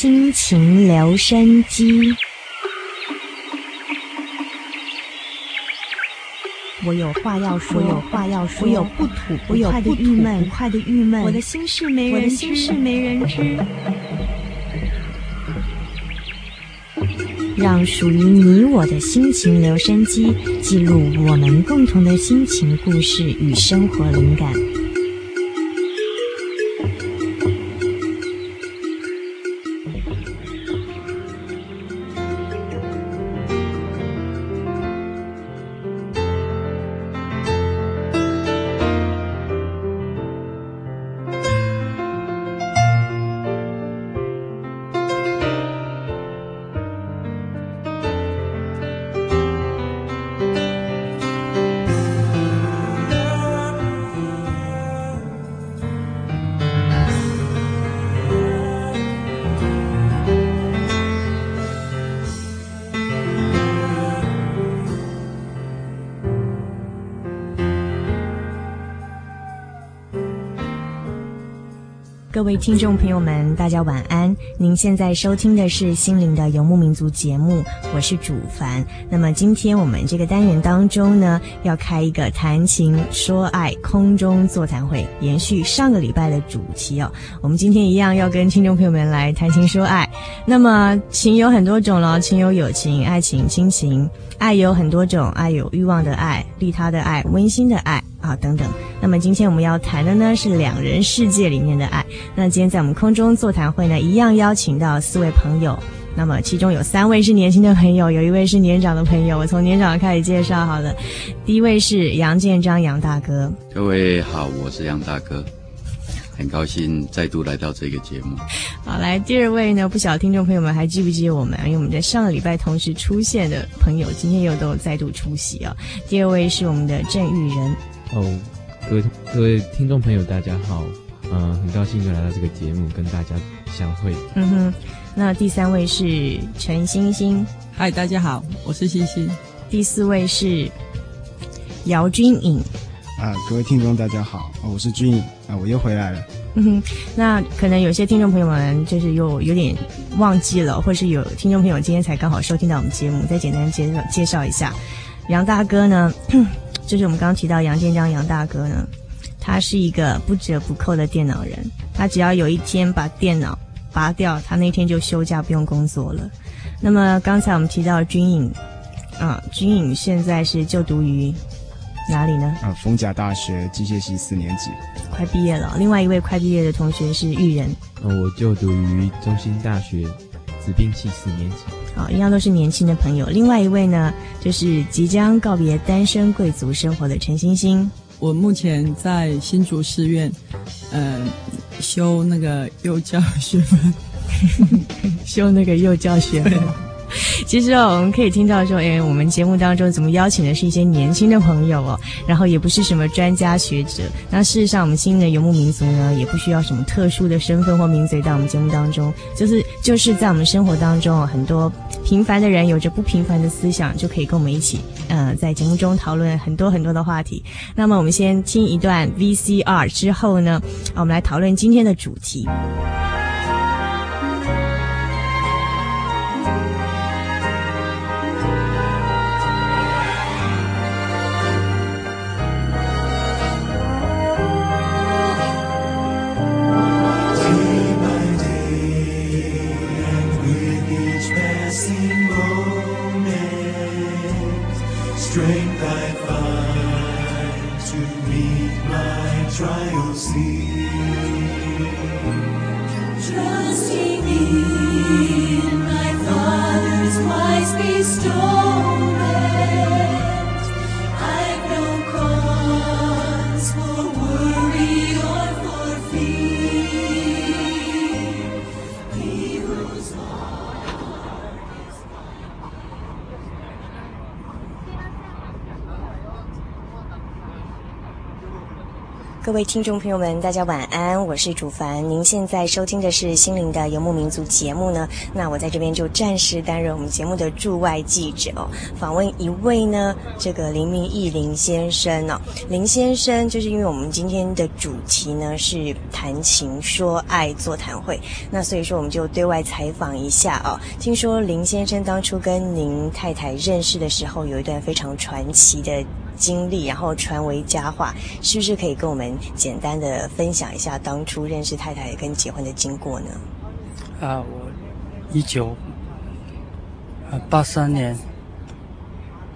心情留声机，我有话要说，我有话要说，我有不吐不快的郁闷，不快的郁闷，我的心事没人知，我的心事没人知。让属于你我的心情留声机记录我们共同的心情故事与生活灵感。各位听众朋友们，大家晚安。您现在收听的是《心灵的游牧民族》节目，我是主凡。那么今天我们这个单元当中呢，要开一个谈情说爱空中座谈会，延续上个礼拜的主题哦。我们今天一样要跟听众朋友们来谈情说爱。那么情有很多种了，情有友情、爱情、亲情，爱有很多种，爱有欲望的爱、利他的爱、温馨的爱。啊，等等。那么今天我们要谈的呢是两人世界里面的爱。那今天在我们空中座谈会呢，一样邀请到四位朋友。那么其中有三位是年轻的朋友，有一位是年长的朋友。我从年长的开始介绍好了。第一位是杨建章杨大哥。各位好，我是杨大哥，很高兴再度来到这个节目。好，来第二位呢，不晓得听众朋友们还记不记得我们？因为我们在上个礼拜同时出现的朋友，今天又都再度出席啊。第二位是我们的郑玉仁。哦，各位各位听众朋友，大家好，嗯、呃，很高兴又来到这个节目跟大家相会。嗯哼，那第三位是陈星星，嗨，大家好，我是星星。第四位是姚君颖，啊，各位听众大家好，我是君颖，啊，我又回来了。嗯哼，那可能有些听众朋友们就是又有点忘记了，或是有听众朋友今天才刚好收听到我们节目，再简单介绍介绍一下杨大哥呢。就是我们刚刚提到杨建章杨大哥呢，他是一个不折不扣的电脑人。他只要有一天把电脑拔掉，他那天就休假不用工作了。那么刚才我们提到军颖，啊，军颖现在是就读于哪里呢？啊，逢甲大学机械系四年级，快毕业了。另外一位快毕业的同学是玉人，呃，我就读于中兴大学子兵系四年级。好，一样都是年轻的朋友。另外一位呢，就是即将告别单身贵族生活的陈星星。我目前在新竹师院，呃，修那个幼教学分，修那个幼教学分。其实哦，我们可以听到说，哎，我们节目当中怎么邀请的是一些年轻的朋友哦，然后也不是什么专家学者。那事实上，我们新的游牧民族呢，也不需要什么特殊的身份或名嘴到我们节目当中，就是就是在我们生活当中，很多平凡的人有着不平凡的思想，就可以跟我们一起，呃，在节目中讨论很多很多的话题。那么，我们先听一段 VCR 之后呢，啊我们来讨论今天的主题。位听众朋友们，大家晚安，我是主凡。您现在收听的是《心灵的游牧民族》节目呢。那我在这边就暂时担任我们节目的驻外记者哦，访问一位呢，这个林明义林先生哦。林先生就是因为我们今天的主题呢是谈情说爱座谈会，那所以说我们就对外采访一下哦。听说林先生当初跟您太太认识的时候，有一段非常传奇的。经历，然后传为佳话，是不是可以跟我们简单的分享一下当初认识太太跟结婚的经过呢？啊，我一九八三年，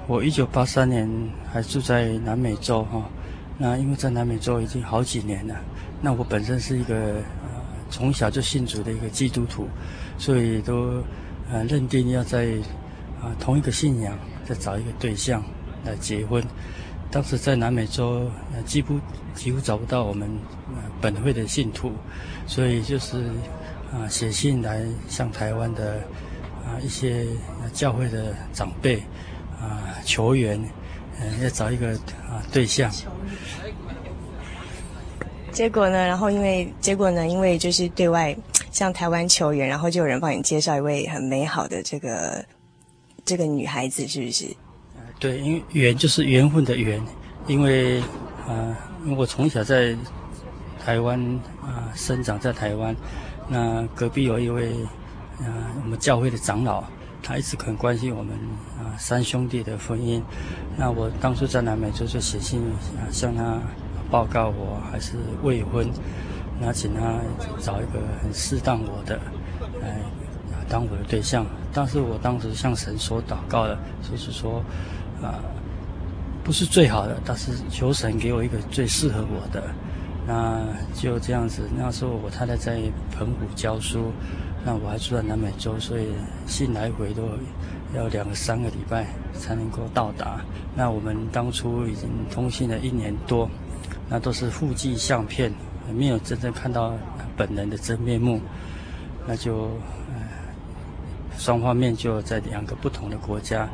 我一九八三年还住在南美洲哈。那因为在南美洲已经好几年了，那我本身是一个从小就信主的一个基督徒，所以都呃认定要在啊同一个信仰再找一个对象。来结婚，当时在南美洲，呃，几乎几乎找不到我们呃本会的信徒，所以就是啊写信来向台湾的啊一些教会的长辈啊求援，呃要找一个啊对象。结果呢，然后因为结果呢，因为就是对外向台湾求援，然后就有人帮你介绍一位很美好的这个这个女孩子，是不是？对，因为缘就是缘分的缘，因为啊，我从小在台湾啊生长在台湾，那隔壁有一位啊我们教会的长老，他一直很关心我们啊三兄弟的婚姻。那我当初在南美洲就写信啊向他报告我还是未婚，那请他找一个很适当我的来当我的对象。但是我当时向神所祷告的，就是说。啊，不是最好的，但是求神给我一个最适合我的。那就这样子。那时候我太太在澎湖教书，那我还住在南美洲，所以信来回都要两个三个礼拜才能够到达。那我们当初已经通信了一年多，那都是户籍相片，没有真正看到本人的真面目。那就呃，双方面就在两个不同的国家。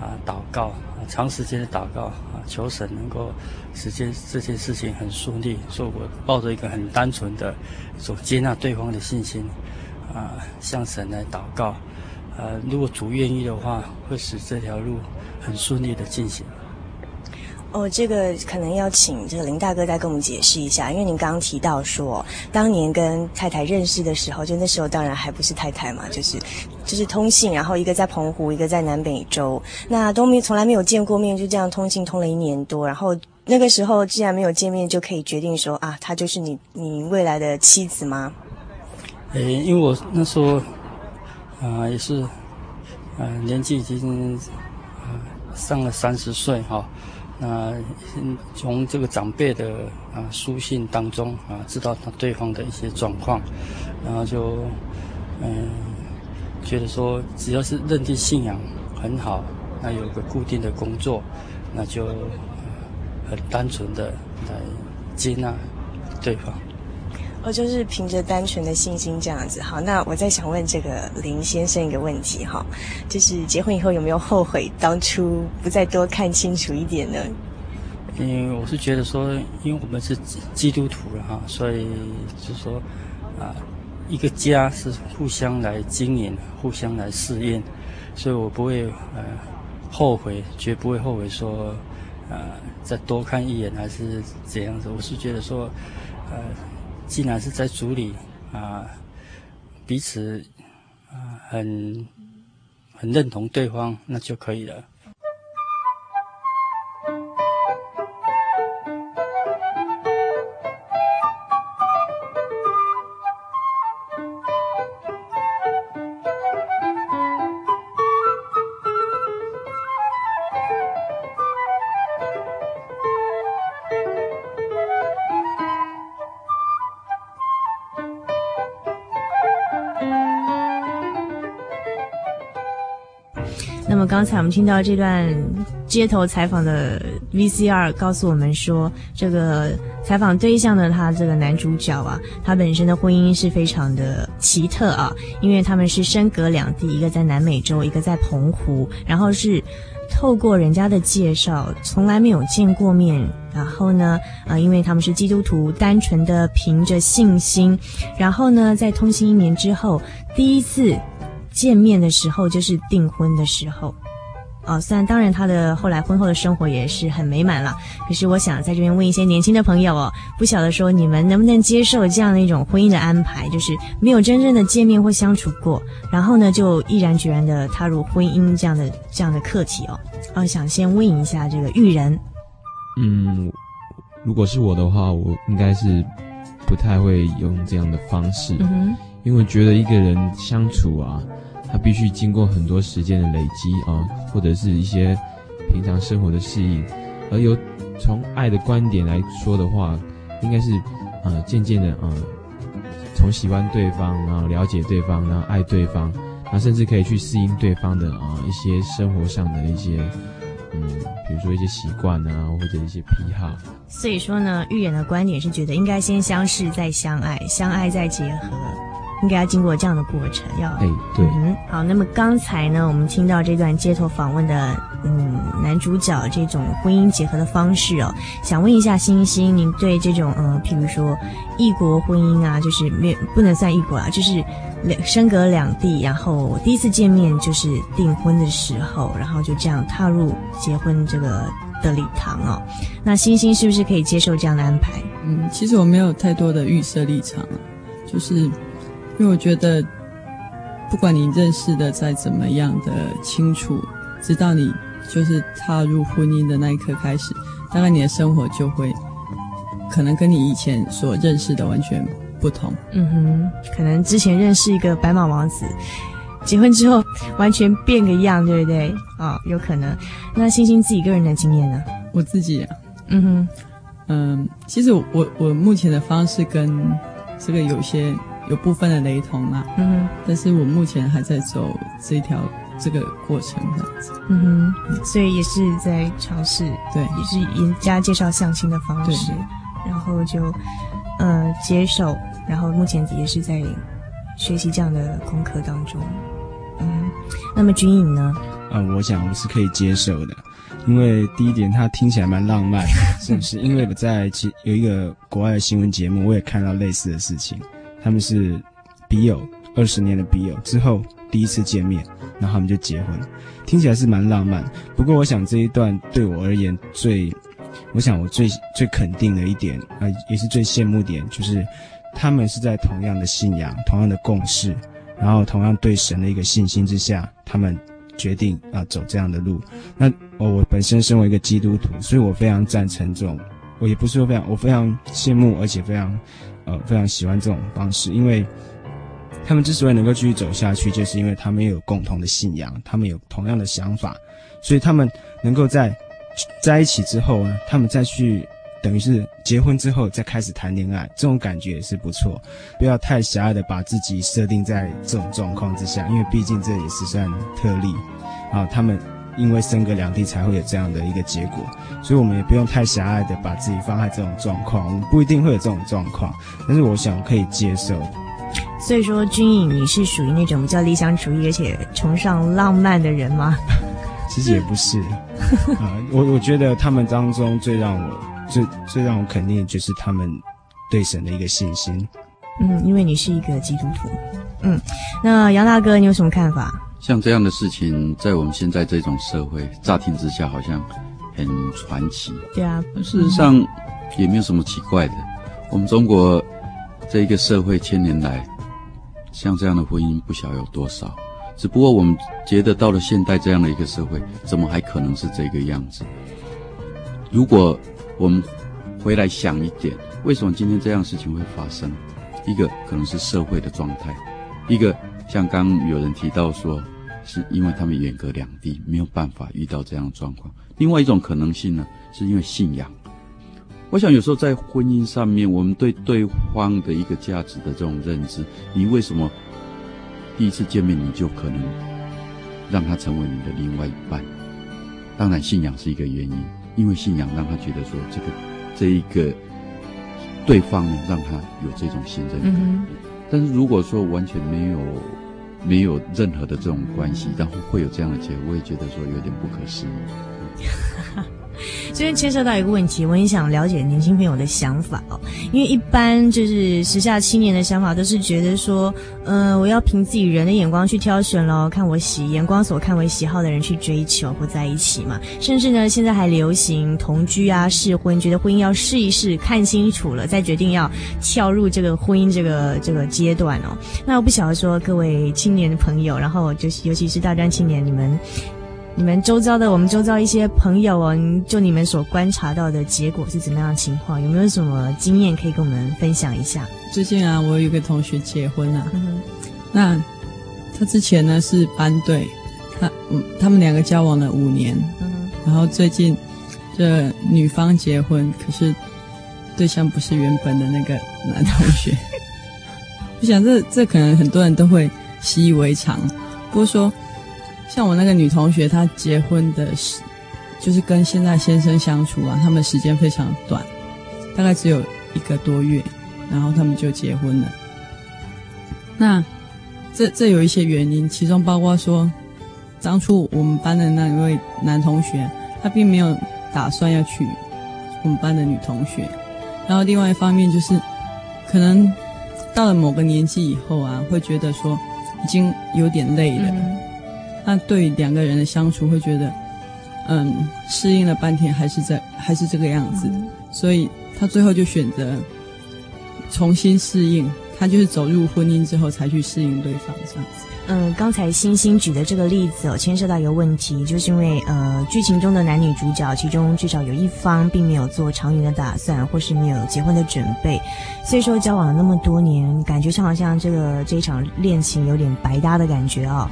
啊，祷告啊，长时间的祷告啊，求神能够使这这件事情很顺利。所以我抱着一个很单纯的所接纳对方的信心啊，向神来祷告。呃，如果主愿意的话，会使这条路很顺利的进行。哦，这个可能要请这个林大哥再跟我们解释一下，因为您刚刚提到说，当年跟太太认识的时候，就那时候当然还不是太太嘛，就是就是通信，然后一个在澎湖，一个在南美洲，那都没从来没有见过面，就这样通信通了一年多，然后那个时候既然没有见面，就可以决定说啊，她就是你你未来的妻子吗？诶，因为我那时候啊、也是、呃、年纪已经、上了三十岁哈。那从这个长辈的啊书信当中啊，知道他对方的一些状况，然后就嗯觉得说，只要是认定信仰很好，那有个固定的工作，那就很单纯的来接纳对方。哦，就是凭着单纯的信心这样子。好，那我再想问这个林先生一个问题哈，就是结婚以后有没有后悔当初不再多看清楚一点呢？因为我是觉得说，因为我们是基督徒了哈，所以就说啊，一个家是互相来经营、互相来试验，所以我不会呃后悔，绝不会后悔说呃再多看一眼还是怎样子。我是觉得说呃。既然是在组里啊，彼此啊很很认同对方，那就可以了。刚才我们听到这段街头采访的 VCR，告诉我们说，这个采访对象的，他这个男主角啊，他本身的婚姻是非常的奇特啊，因为他们是身隔两地，一个在南美洲，一个在澎湖，然后是透过人家的介绍，从来没有见过面，然后呢，啊、因为他们是基督徒，单纯的凭着信心，然后呢，在通信一年之后，第一次。见面的时候就是订婚的时候，哦，虽然当然他的后来婚后的生活也是很美满了，可是我想在这边问一些年轻的朋友哦，不晓得说你们能不能接受这样的一种婚姻的安排，就是没有真正的见面或相处过，然后呢就毅然决然的踏入婚姻这样的这样的课题哦，哦，想先问一下这个玉人，嗯，如果是我的话，我应该是不太会用这样的方式，嗯哼，因为觉得一个人相处啊。他必须经过很多时间的累积啊，或者是一些平常生活的适应，而由从爱的观点来说的话，应该是呃渐渐的呃从喜欢对方，然后了解对方，然后爱对方，然后甚至可以去适应对方的啊一些生活上的一些嗯，比如说一些习惯啊，或者一些癖好。所以说呢，预言的观点是觉得应该先相识再相爱，相爱再结合。应该要经过这样的过程，要哎对，嗯，好。那么刚才呢，我们听到这段街头访问的嗯男主角这种婚姻结合的方式哦，想问一下星星，您对这种呃，譬如说异国婚姻啊，就是没不能算异国啊，就是两身隔两地，然后第一次见面就是订婚的时候，然后就这样踏入结婚这个的礼堂哦。那星星是不是可以接受这样的安排？嗯，其实我没有太多的预设立场，就是。因为我觉得，不管你认识的再怎么样的清楚，直到你就是踏入婚姻的那一刻开始，大概你的生活就会可能跟你以前所认识的完全不同。嗯哼，可能之前认识一个白马王子，结婚之后完全变个样，对不对？啊、哦，有可能。那星星自己个人的经验呢？我自己啊，嗯哼，嗯，其实我我目前的方式跟这个有些。有部分的雷同嘛，嗯哼，但是我目前还在走这条这个过程这样子，嗯哼，所以也是在尝试，对，也是人家介绍相亲的方式，然后就呃接受，然后目前也是在学习这样的功课当中，嗯，那么军颖呢？啊、呃，我想我是可以接受的，因为第一点它听起来蛮浪漫，是不是？因为我在其有一个国外的新闻节目，我也看到类似的事情。他们是笔友，二十年的笔友之后第一次见面，然后他们就结婚，听起来是蛮浪漫。不过，我想这一段对我而言最，我想我最最肯定的一点啊、也是最羡慕点，就是他们是在同样的信仰、同样的共识，然后同样对神的一个信心之下，他们决定啊、走这样的路。那、哦、我本身身为一个基督徒，所以我非常赞成这种，我也不是说非常，我非常羡慕，而且非常。呃，非常喜欢这种方式，因为他们之所以能够继续走下去，就是因为他们有共同的信仰，他们有同样的想法，所以他们能够在在一起之后呢，他们再去等于是结婚之后再开始谈恋爱，这种感觉也是不错。不要太狭隘的把自己设定在这种状况之下，因为毕竟这也是算特例啊。他们因为分隔两地才会有这样的一个结果，所以我们也不用太狭隘的把自己放在这种状况，我们不一定会有这种状况，但是我想可以接受。所以说，军颖，你是属于那种比较理想主义而且崇尚浪漫的人吗？其实也不是，啊、呃，我我觉得他们当中最让我最最让我肯定的就是他们对神的一个信心。嗯，因为你是一个基督徒。嗯，那杨大哥，你有什么看法？像这样的事情，在我们现在这种社会，乍听之下好像很传奇。对啊，事实上也没有什么奇怪的。我们中国这一个社会千年来，像这样的婚姻不晓有多少。只不过我们觉得到了现代这样的一个社会，怎么还可能是这个样子？如果我们回来想一点，为什么今天这样的事情会发生？一个可能是社会的状态，一个像刚有人提到说，是因为他们远隔两地，没有办法遇到这样的状况。另外一种可能性呢，是因为信仰。我想有时候在婚姻上面，我们对对方的一个价值的这种认知，你为什么第一次见面你就可能让他成为你的另外一半？当然，信仰是一个原因，因为信仰让他觉得说这个这一个。对方呢让他有这种信任感，但是如果说完全没有没有任何的这种关系，然后会有这样的结果，我也觉得说有点不可思议。这边牵涉到一个问题，我很想了解年轻朋友的想法哦。因为一般就是时下青年的想法都是觉得说，呃，我要凭自己人的眼光去挑选咯，看我喜眼光所看为喜好的人去追求或在一起嘛。甚至呢，现在还流行同居啊、试婚，觉得婚姻要试一试，看清楚了再决定要跳入这个婚姻这个这个阶段哦。那我不晓得说各位青年的朋友，然后就是尤其是大专青年，你们。你们周遭的，我们周遭一些朋友哦，就你们所观察到的结果是怎么样的情况？有没有什么经验可以跟我们分享一下？最近啊，我有一个同学结婚了，嗯，那他之前呢是班队，他嗯，他们两个交往了五年，嗯，然后最近这女方结婚，可是对象不是原本的那个男同学。我想这这可能很多人都会习以为常，不过说。像我那个女同学，她结婚的时，就是跟现在先生相处啊，他们时间非常短，大概只有一个多月，然后他们就结婚了。那这这有一些原因，其中包括说，当初我们班的那一位男同学，他并没有打算要娶我们班的女同学，然后另外一方面就是，可能到了某个年纪以后啊，会觉得说已经有点累了。那对两个人的相处会觉得，嗯，适应了半天还是在还是这个样子，嗯、所以他最后就选择重新适应，他就是走入婚姻之后才去适应对方这样子。嗯，刚才星星举的这个例子哦，牵涉到一个问题，就是因为呃，剧情中的男女主角，其中至少有一方并没有做长远的打算，或是没有结婚的准备，所以说交往了那么多年，感觉上好像这个这一场恋情有点白搭的感觉哦。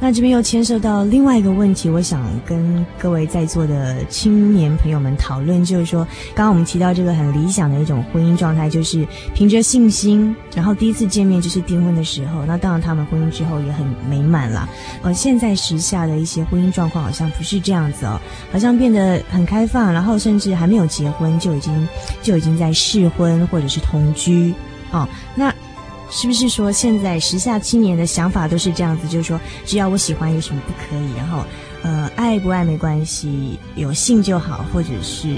那这边又牵涉到另外一个问题，我想跟各位在座的青年朋友们讨论，就是说，刚刚我们提到这个很理想的一种婚姻状态，就是凭着信心，然后第一次见面就是订婚的时候，那当然他们婚姻之后也很。美满了，呃，现在时下的一些婚姻状况好像不是这样子哦，好像变得很开放，然后甚至还没有结婚就已经就已经在试婚或者是同居哦。那是不是说现在时下青年的想法都是这样子？就是说，只要我喜欢，有什么不可以？然后，呃，爱不爱没关系，有性就好，或者是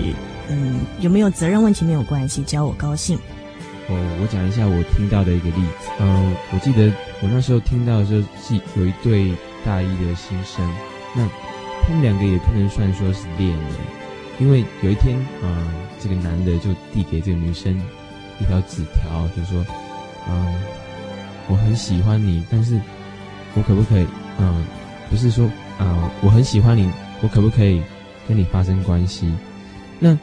嗯，有没有责任问题没有关系，只要我高兴。哦，我讲一下我听到的一个例子。嗯、我记得我那时候听到的时候是有一对大一的新生，那他们两个也不能算说是恋人，因为有一天，啊、这个男的就递给这个女生一条纸条，就说，嗯、我很喜欢你，但是我可不可以，嗯、不是说，啊、我很喜欢你，我可不可以跟你发生关系？那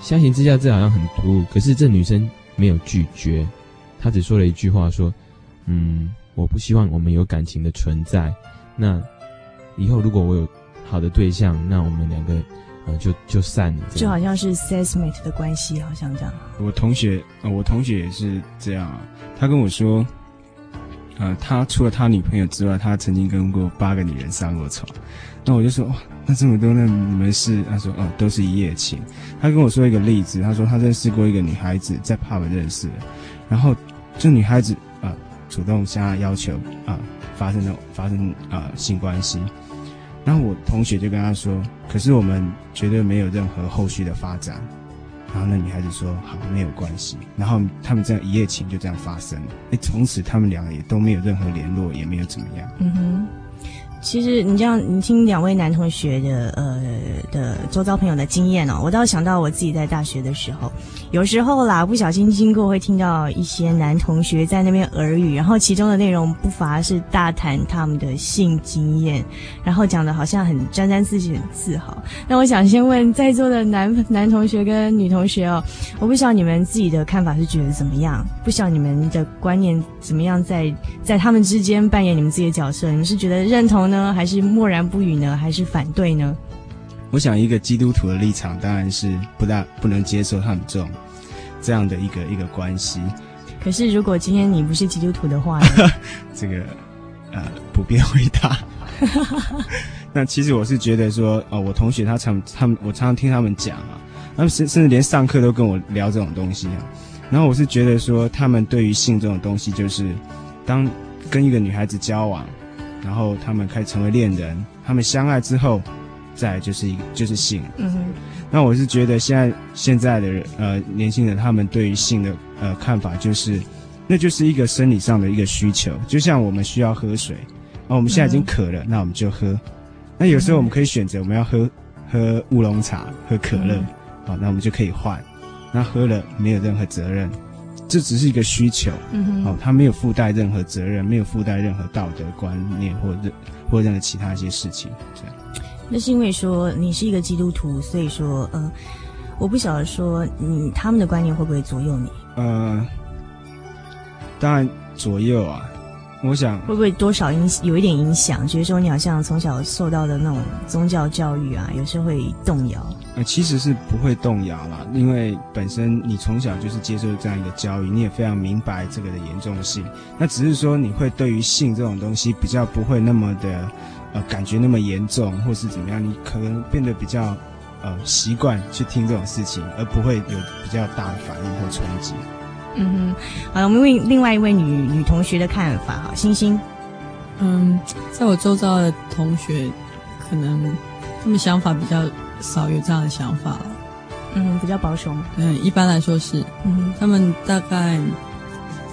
相形之下，这好像很突兀，可是这女生。没有拒绝，她只说了一句话，说：“嗯，我不希望我们有感情的存在。那以后如果我有好的对象，那我们两个呃就就散了。”就好像是 sesmate 的关系，好像这样。我同学，呃，我同学也是这样啊。他跟我说，呃，他除了他女朋友之外，他曾经跟过八个女人上过床。那我就说，哇，那这么多，那你们是？他说，哦，都是一夜情。他跟我说一个例子，他说他认识过一个女孩子，在 pub 认识的，然后这女孩子啊、呃，主动向他要求啊、呃，发生那种发生啊、呃、性关系。然后我同学就跟他说，可是我们绝对没有任何后续的发展。然后那女孩子说，好，没有关系。然后他们这样一夜情就这样发生了。哎，从此他们俩也都没有任何联络，也没有怎么样。嗯哼。其实你这样，你听两位男同学的呃的周遭朋友的经验哦，我倒想到我自己在大学的时候，有时候啦，不小心经过会听到一些男同学在那边耳语，然后其中的内容不乏是大谈他们的性经验，然后讲的好像很沾沾自喜、很自豪。那我想先问在座的男男同学跟女同学哦，我不知道你们自己的看法是觉得怎么样？不晓得你们的观念怎么样在，在他们之间扮演你们自己的角色？你们是觉得认同呢，还是默然不语呢？还是反对呢？我想，一个基督徒的立场当然是不大不能接受他们这种这样的一个一个关系。可是，如果今天你不是基督徒的话呢？这个呃，不便回答。那其实我是觉得说，哦，我同学他常他们，我常常听他们讲啊，他们甚甚至连上课都跟我聊这种东西啊。然后我是觉得说，他们对于性这种东西，就是当跟一个女孩子交往。然后他们开始成为恋人，他们相爱之后，再就是一个就是性。嗯哼。那我是觉得现在现在的人呃年轻人，他们对于性的呃看法就是，那就是一个生理上的一个需求，就像我们需要喝水，啊我们现在已经渴了，嗯、那我们就喝。那有时候我们可以选择我们要喝喝乌龙茶、喝可乐，好、嗯，那我们就可以换。那喝了没有任何责任。这只是一个需求，嗯哼，哦，他没有附带任何责任，没有附带任何道德观念或任或任何其他一些事情，这样。那是因为说你是一个基督徒，所以说，呃，我不晓得说你他们的观念会不会左右你？呃，当然左右啊。我想会不会多少影有一点影响？觉得说你好像从小受到的那种宗教教育啊，有时候会动摇。呃，其实是不会动摇啦，因为本身你从小就是接受这样一个教育，你也非常明白这个的严重性。那只是说你会对于性这种东西比较不会那么的呃感觉那么严重，或是怎么样，你可能变得比较呃习惯去听这种事情，而不会有比较大的反应或冲击。嗯哼，好，我们问另外一位女女同学的看法哈，星星。嗯，在我周遭的同学，可能他们想法比较少有这样的想法了。嗯，比较保守吗？对，一般来说是。嗯哼，他们大概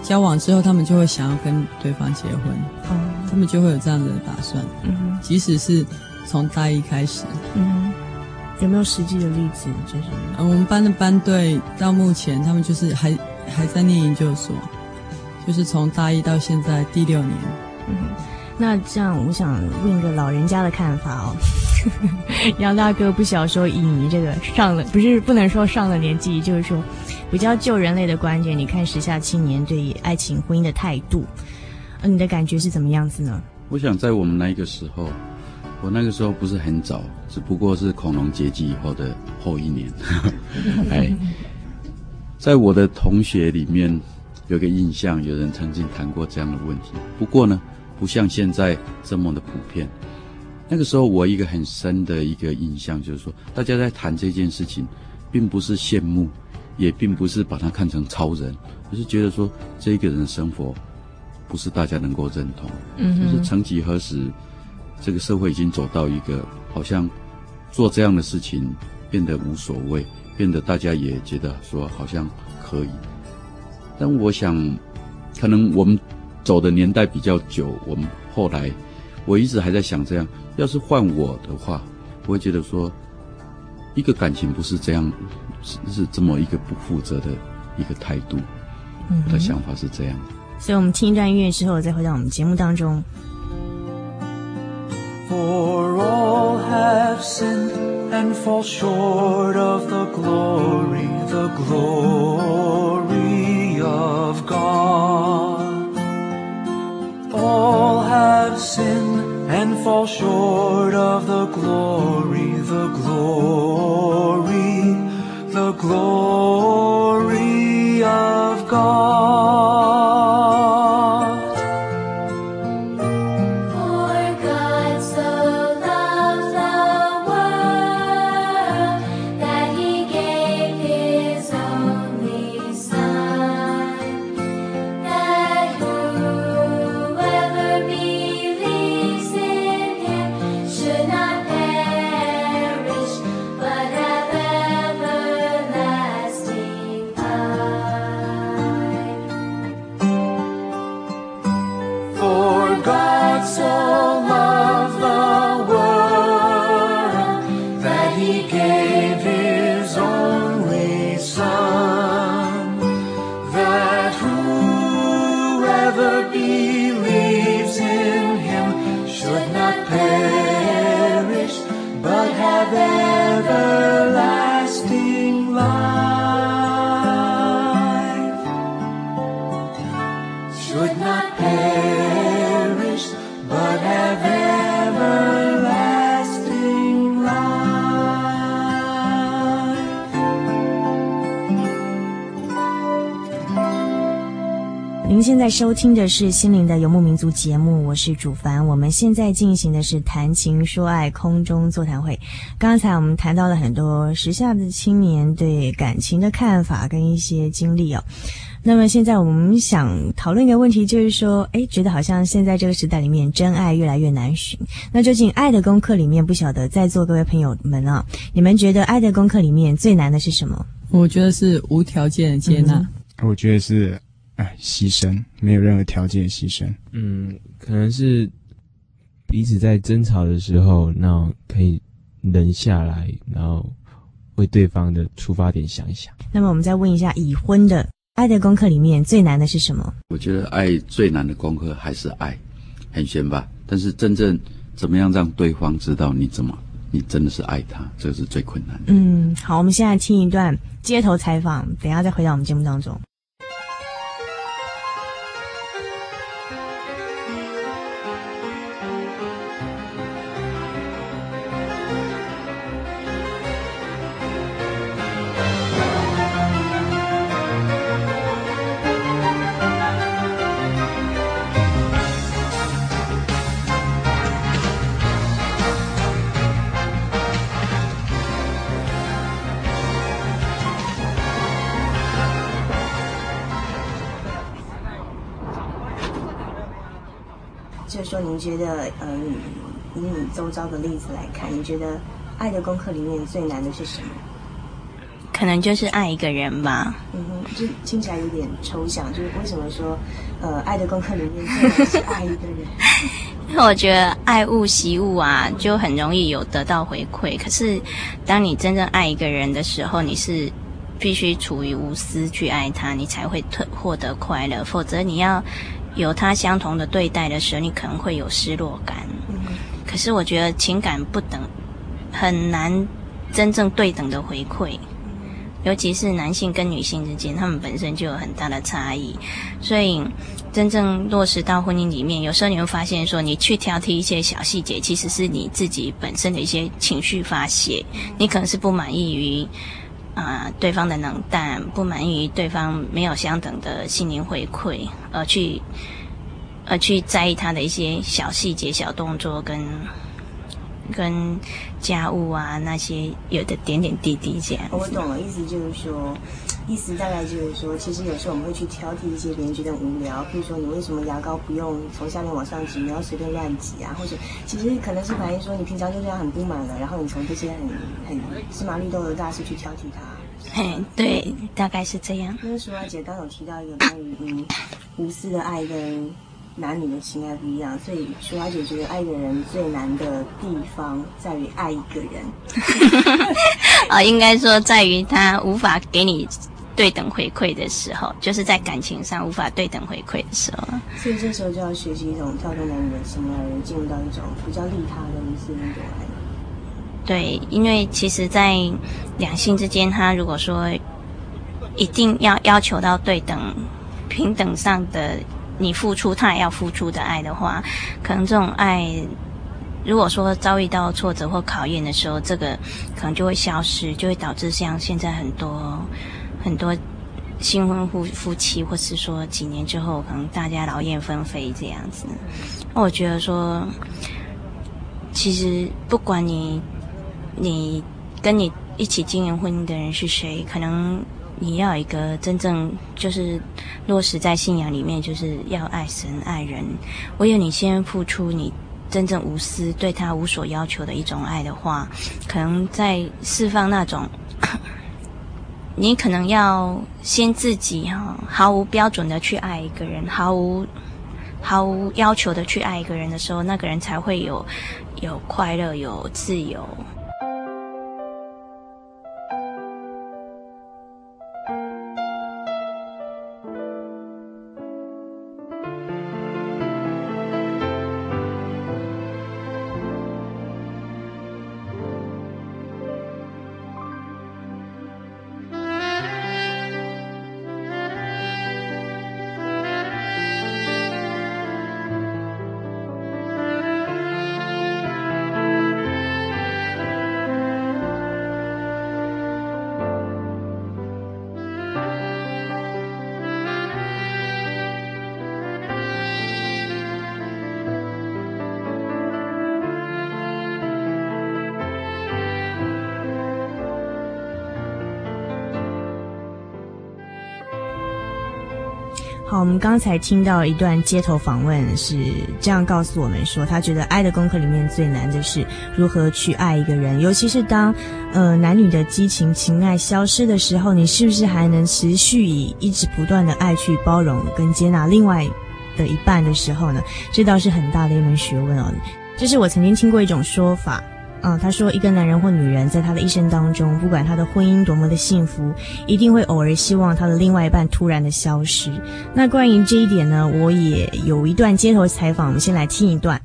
交往之后，他们就会想要跟对方结婚。哦、嗯，他们就会有这样的打算。嗯哼，即使是从大一开始。嗯哼，有没有实际的例子？就是，嗯，我们班的班队到目前，他们就是还。还在念研究所，就是从大一到现在第六年。嗯，那这样我想问一个老人家的看法哦，杨大哥不晓得说以你这个上了，不是不能说上了年纪，就是说比较旧人类的观点，你看时下青年对于爱情婚姻的态度，呃，你的感觉是怎么样子呢？我想在我们那个时候，我那个时候不是很早，只不过是恐龙结集以后的后一年，哎。在我的同学里面，有个印象，有人曾经谈过这样的问题。不过呢，不像现在这么的普遍。那个时候，我一个很深的一个印象就是说，大家在谈这件事情，并不是羡慕，也并不是把它看成超人，而是觉得说，这个人的生活不是大家能够认同。嗯，就是曾几何时，这个社会已经走到一个好像做这样的事情变得无所谓。变得大家也觉得说好像可以，但我想，可能我们走的年代比较久，我们后来，我一直还在想这样，要是换我的话，我会觉得说，一个感情不是这样，是是这么一个不负责的一个态度，我的想法是这样。所以我们听一段音乐之后，再回到我们节目当中。For all have sinned and fall short of the glory, the glory of God. All have sinned and fall short of the glory, the glory, the glory 在收听的是《心灵的游牧民族》节目，我是主凡。我们现在进行的是谈情说爱空中座谈会。刚才我们谈到了很多时下的青年对感情的看法跟一些经历哦。那么现在我们想讨论一个问题，就是说，哎，觉得好像现在这个时代里面真爱越来越难寻。那究竟爱的功课里面，不晓得在座各位朋友们啊，你们觉得爱的功课里面最难的是什么？我觉得是无条件的接纳。嗯、我觉得是。哎，牺牲没有任何条件的，牺牲。嗯，可能是彼此在争吵的时候，那可以忍下来，然后为对方的出发点想一想。那么，我们再问一下，已婚的爱的功课里面最难的是什么？我觉得爱最难的功课还是爱，很玄吧？但是真正怎么样让对方知道你怎么，你真的是爱他，这个是最困难的。嗯，好，我们现在听一段街头采访，等一下再回到我们节目当中。觉得，嗯，以你周遭的例子来看，你觉得爱的功课里面最难的是什么？可能就是爱一个人吧。嗯哼，就听起来有点抽象。就是为什么说，呃，爱的功课里面最难是爱一个人？因 为我觉得爱物习物啊，就很容易有得到回馈。可是，当你真正爱一个人的时候，你是必须处于无私去爱他，你才会获获得快乐。否则，你要。有他相同的对待的时候，你可能会有失落感。嗯。可是我觉得情感不等，很难真正对等的回馈。尤其是男性跟女性之间，他们本身就有很大的差异。所以真正落实到婚姻里面，有时候你会发现说，你去挑剔一些小细节，其实是你自己本身的一些情绪发泄。你可能是不满意于。啊、对方的冷淡，不满意于对方没有相等的心灵回馈，而去，而去在意他的一些小细节、小动作跟跟家务啊那些有的点点滴滴这样。我懂了，意思就是说。意思大概就是说，其实有时候我们会去挑剔一些别人觉得无聊，比如说你为什么牙膏不用从下面往上挤，你要随便乱挤啊？或者其实可能是反映说你平常就这样很不满了，然后你从这些很很芝麻绿豆的大事去挑剔他。嘿，对，大概是这样。因为淑华姐刚有提到一个关于嗯无私的爱跟男女的情爱不一样，所以淑华姐觉得爱一个人最难的地方在于爱一个人。啊、哦，应该说在于他无法给你。对等回馈的时候，就是在感情上无法对等回馈的时候，所以这时候就要学习一种跳脱男女的心，而进入到一种比较利他的无私的那种爱。对，因为其实，在两性之间，他如果说一定要要求到对等、平等上的你付出，他也要付出的爱的话，可能这种爱，如果说遭遇到挫折或考验的时候，这个可能就会消失，就会导致像现在很多。很多新婚夫夫妻，或是说几年之后，可能大家劳燕分飞这样子。我觉得说，其实不管你你跟你一起经营婚姻的人是谁，可能你要有一个真正就是落实在信仰里面，就是要爱神爱人。唯有你先付出，你真正无私对他无所要求的一种爱的话，可能在释放那种。你可能要先自己哈，毫无标准的去爱一个人，毫无毫无要求的去爱一个人的时候，那个人才会有有快乐，有自由。我们刚才听到一段街头访问，是这样告诉我们说，他觉得爱的功课里面最难的是如何去爱一个人，尤其是当呃男女的激情情爱消失的时候，你是不是还能持续以一直不断的爱去包容跟接纳另外的一半的时候呢？这倒是很大的一门学问哦。这是我曾经听过一种说法。啊，他说，一个男人或女人在他的一生当中，不管他的婚姻多么的幸福，一定会偶尔希望他的另外一半突然的消失。那关于这一点呢，我也有一段街头采访，我们先来听一段。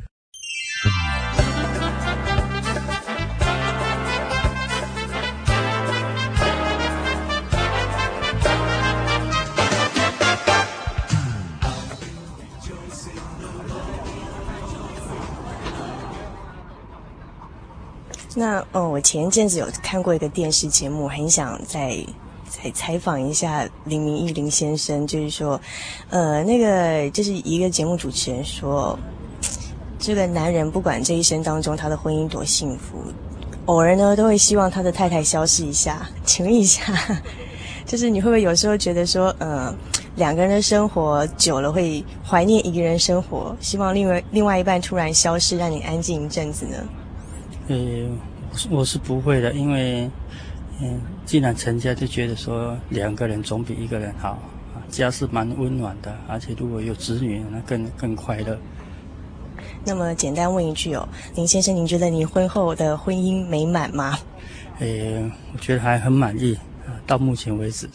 哦，我前一阵子有看过一个电视节目，很想再再采访一下林明义林先生。就是说，呃，那个就是一个节目主持人说，这个男人不管这一生当中他的婚姻多幸福，偶尔呢都会希望他的太太消失一下。请问一下，就是你会不会有时候觉得说，呃，两个人的生活久了会怀念一个人生活，希望另外另外一半突然消失，让你安静一阵子呢？嗯，我是不会的，因为，嗯，既然成家，就觉得说两个人总比一个人好啊，家是蛮温暖的，而且如果有子女，那更更快乐。那么简单问一句哦，林先生，您觉得您婚后的婚姻美满吗？诶，我觉得还很满意啊，到目前为止。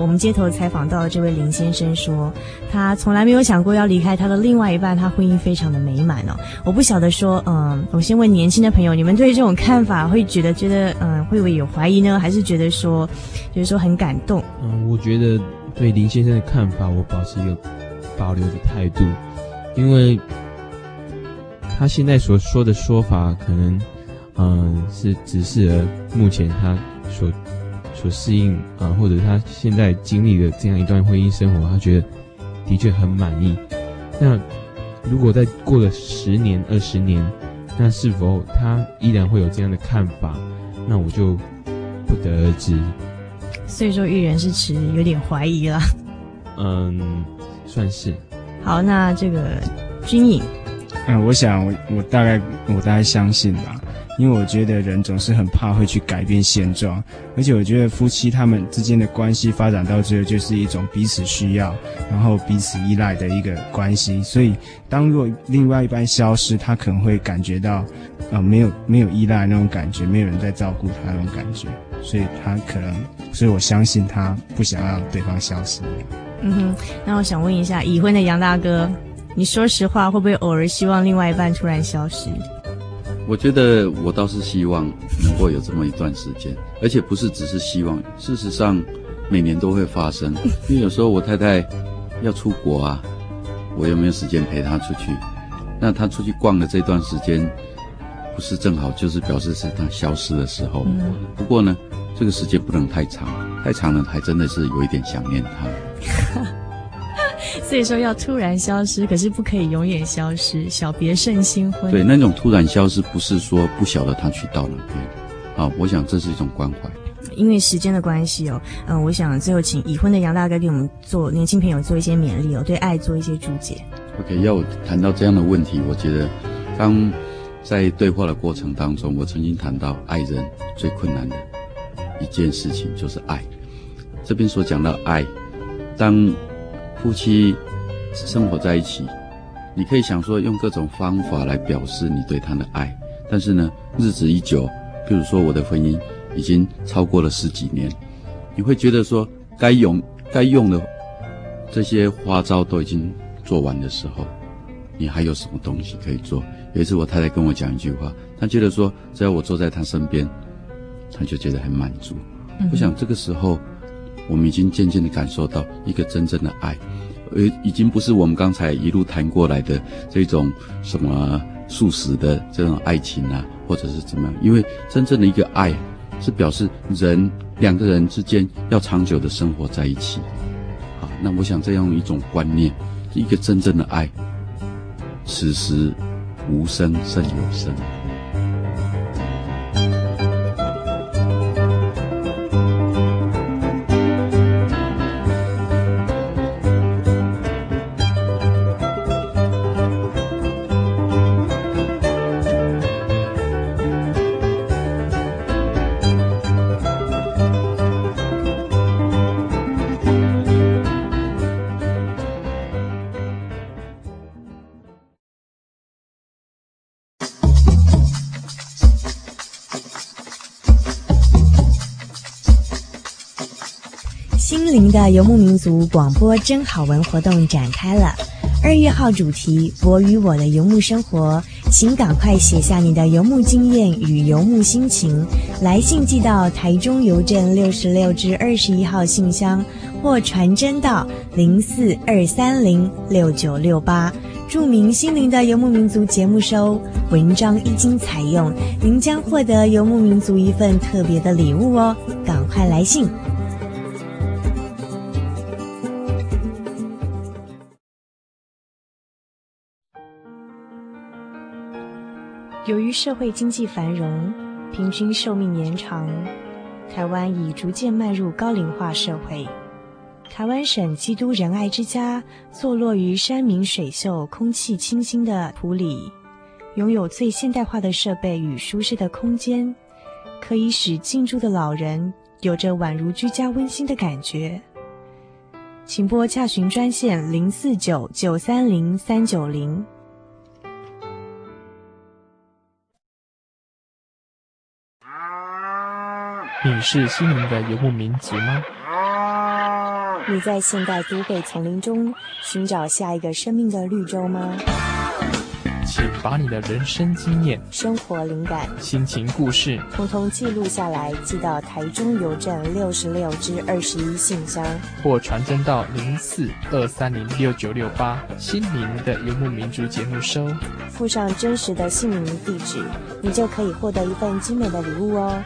我们街头采访到的这位林先生说，他从来没有想过要离开他的另外一半，他婚姻非常的美满哦。我不晓得说，嗯，我先问年轻的朋友，你们对这种看法会觉得觉得，嗯，会不会有怀疑呢？还是觉得说，就是说很感动？嗯，我觉得对林先生的看法，我保持一个保留的态度，因为他现在所说的说法，可能，嗯，是只适合目前他所。所适应啊，或者他现在经历的这样一段婚姻生活，他觉得的确很满意。那如果再过了十年、二十年，那是否他依然会有这样的看法？那我就不得而知。所以说，玉人是持有点怀疑了。嗯，算是。好，那这个军颖，嗯，我想我我大概我大概相信吧。因为我觉得人总是很怕会去改变现状，而且我觉得夫妻他们之间的关系发展到最后就是一种彼此需要，然后彼此依赖的一个关系。所以，当若另外一半消失，他可能会感觉到，呃，没有 没有依赖那种感觉，没有人在照顾他那种感觉，所以他可能，所以我相信他不想让对方消失。嗯哼，那我想问一下，已婚的杨大哥，你说实话，会不会偶尔希望另外一半突然消失？我觉得我倒是希望能够有这么一段时间，而且不是只是希望，事实上每年都会发生。因为有时候我太太要出国啊，我又没有时间陪她出去？那她出去逛的这段时间，不是正好就是表示是她消失的时候。不过呢，这个时间不能太长，太长了还真的是有一点想念她。所以说要突然消失，可是不可以永远消失。小别胜新婚。对，那种突然消失，不是说不晓得他去到哪边。啊，我想这是一种关怀。因为时间的关系哦，嗯、呃，我想最后请已婚的杨大哥给我们做年轻朋友做一些勉励哦，对爱做一些注解。OK，要我谈到这样的问题，我觉得刚在对话的过程当中，我曾经谈到爱人最困难的一件事情就是爱。这边所讲到爱，当夫妻生活在一起，你可以想说用各种方法来表示你对他的爱，但是呢，日子一久，譬如说我的婚姻已经超过了十几年，你会觉得说该用该用的这些花招都已经做完的时候，你还有什么东西可以做？有一次我太太跟我讲一句话，她觉得说只要我坐在她身边，她就觉得很满足。我想这个时候。我们已经渐渐地感受到一个真正的爱，呃，已经不是我们刚才一路谈过来的这种什么速食的这种爱情啊，或者是怎么样。因为真正的一个爱，是表示人两个人之间要长久的生活在一起。啊，那我想这样一种观念，一个真正的爱，此时无声胜有声。游牧民族广播真好文活动展开了，二月号主题“我与我的游牧生活”，请赶快写下你的游牧经验与游牧心情，来信寄到台中邮政六十六至二十一号信箱，或传真到零四二三零六九六八，注明“心灵的游牧民族”节目收，文章一经采用，您将获得游牧民族一份特别的礼物哦，赶快来信。由于社会经济繁荣，平均寿命延长，台湾已逐渐迈入高龄化社会。台湾省基督仁爱之家坐落于山明水秀、空气清新的埔里，拥有最现代化的设备与舒适的空间，可以使进驻的老人有着宛如居家温馨的感觉。请拨洽询专线零四九九三零三九零。你是心灵的游牧民族吗？你在现代都会丛林中寻找下一个生命的绿洲吗？请把你的人生经验、生活灵感、心情故事，通通记录下来，寄到台中邮政六十六至二十一信箱，或传真到零四二三零六九六八，心灵的游牧民族节目收。附上真实的姓名地址，你就可以获得一份精美的礼物哦。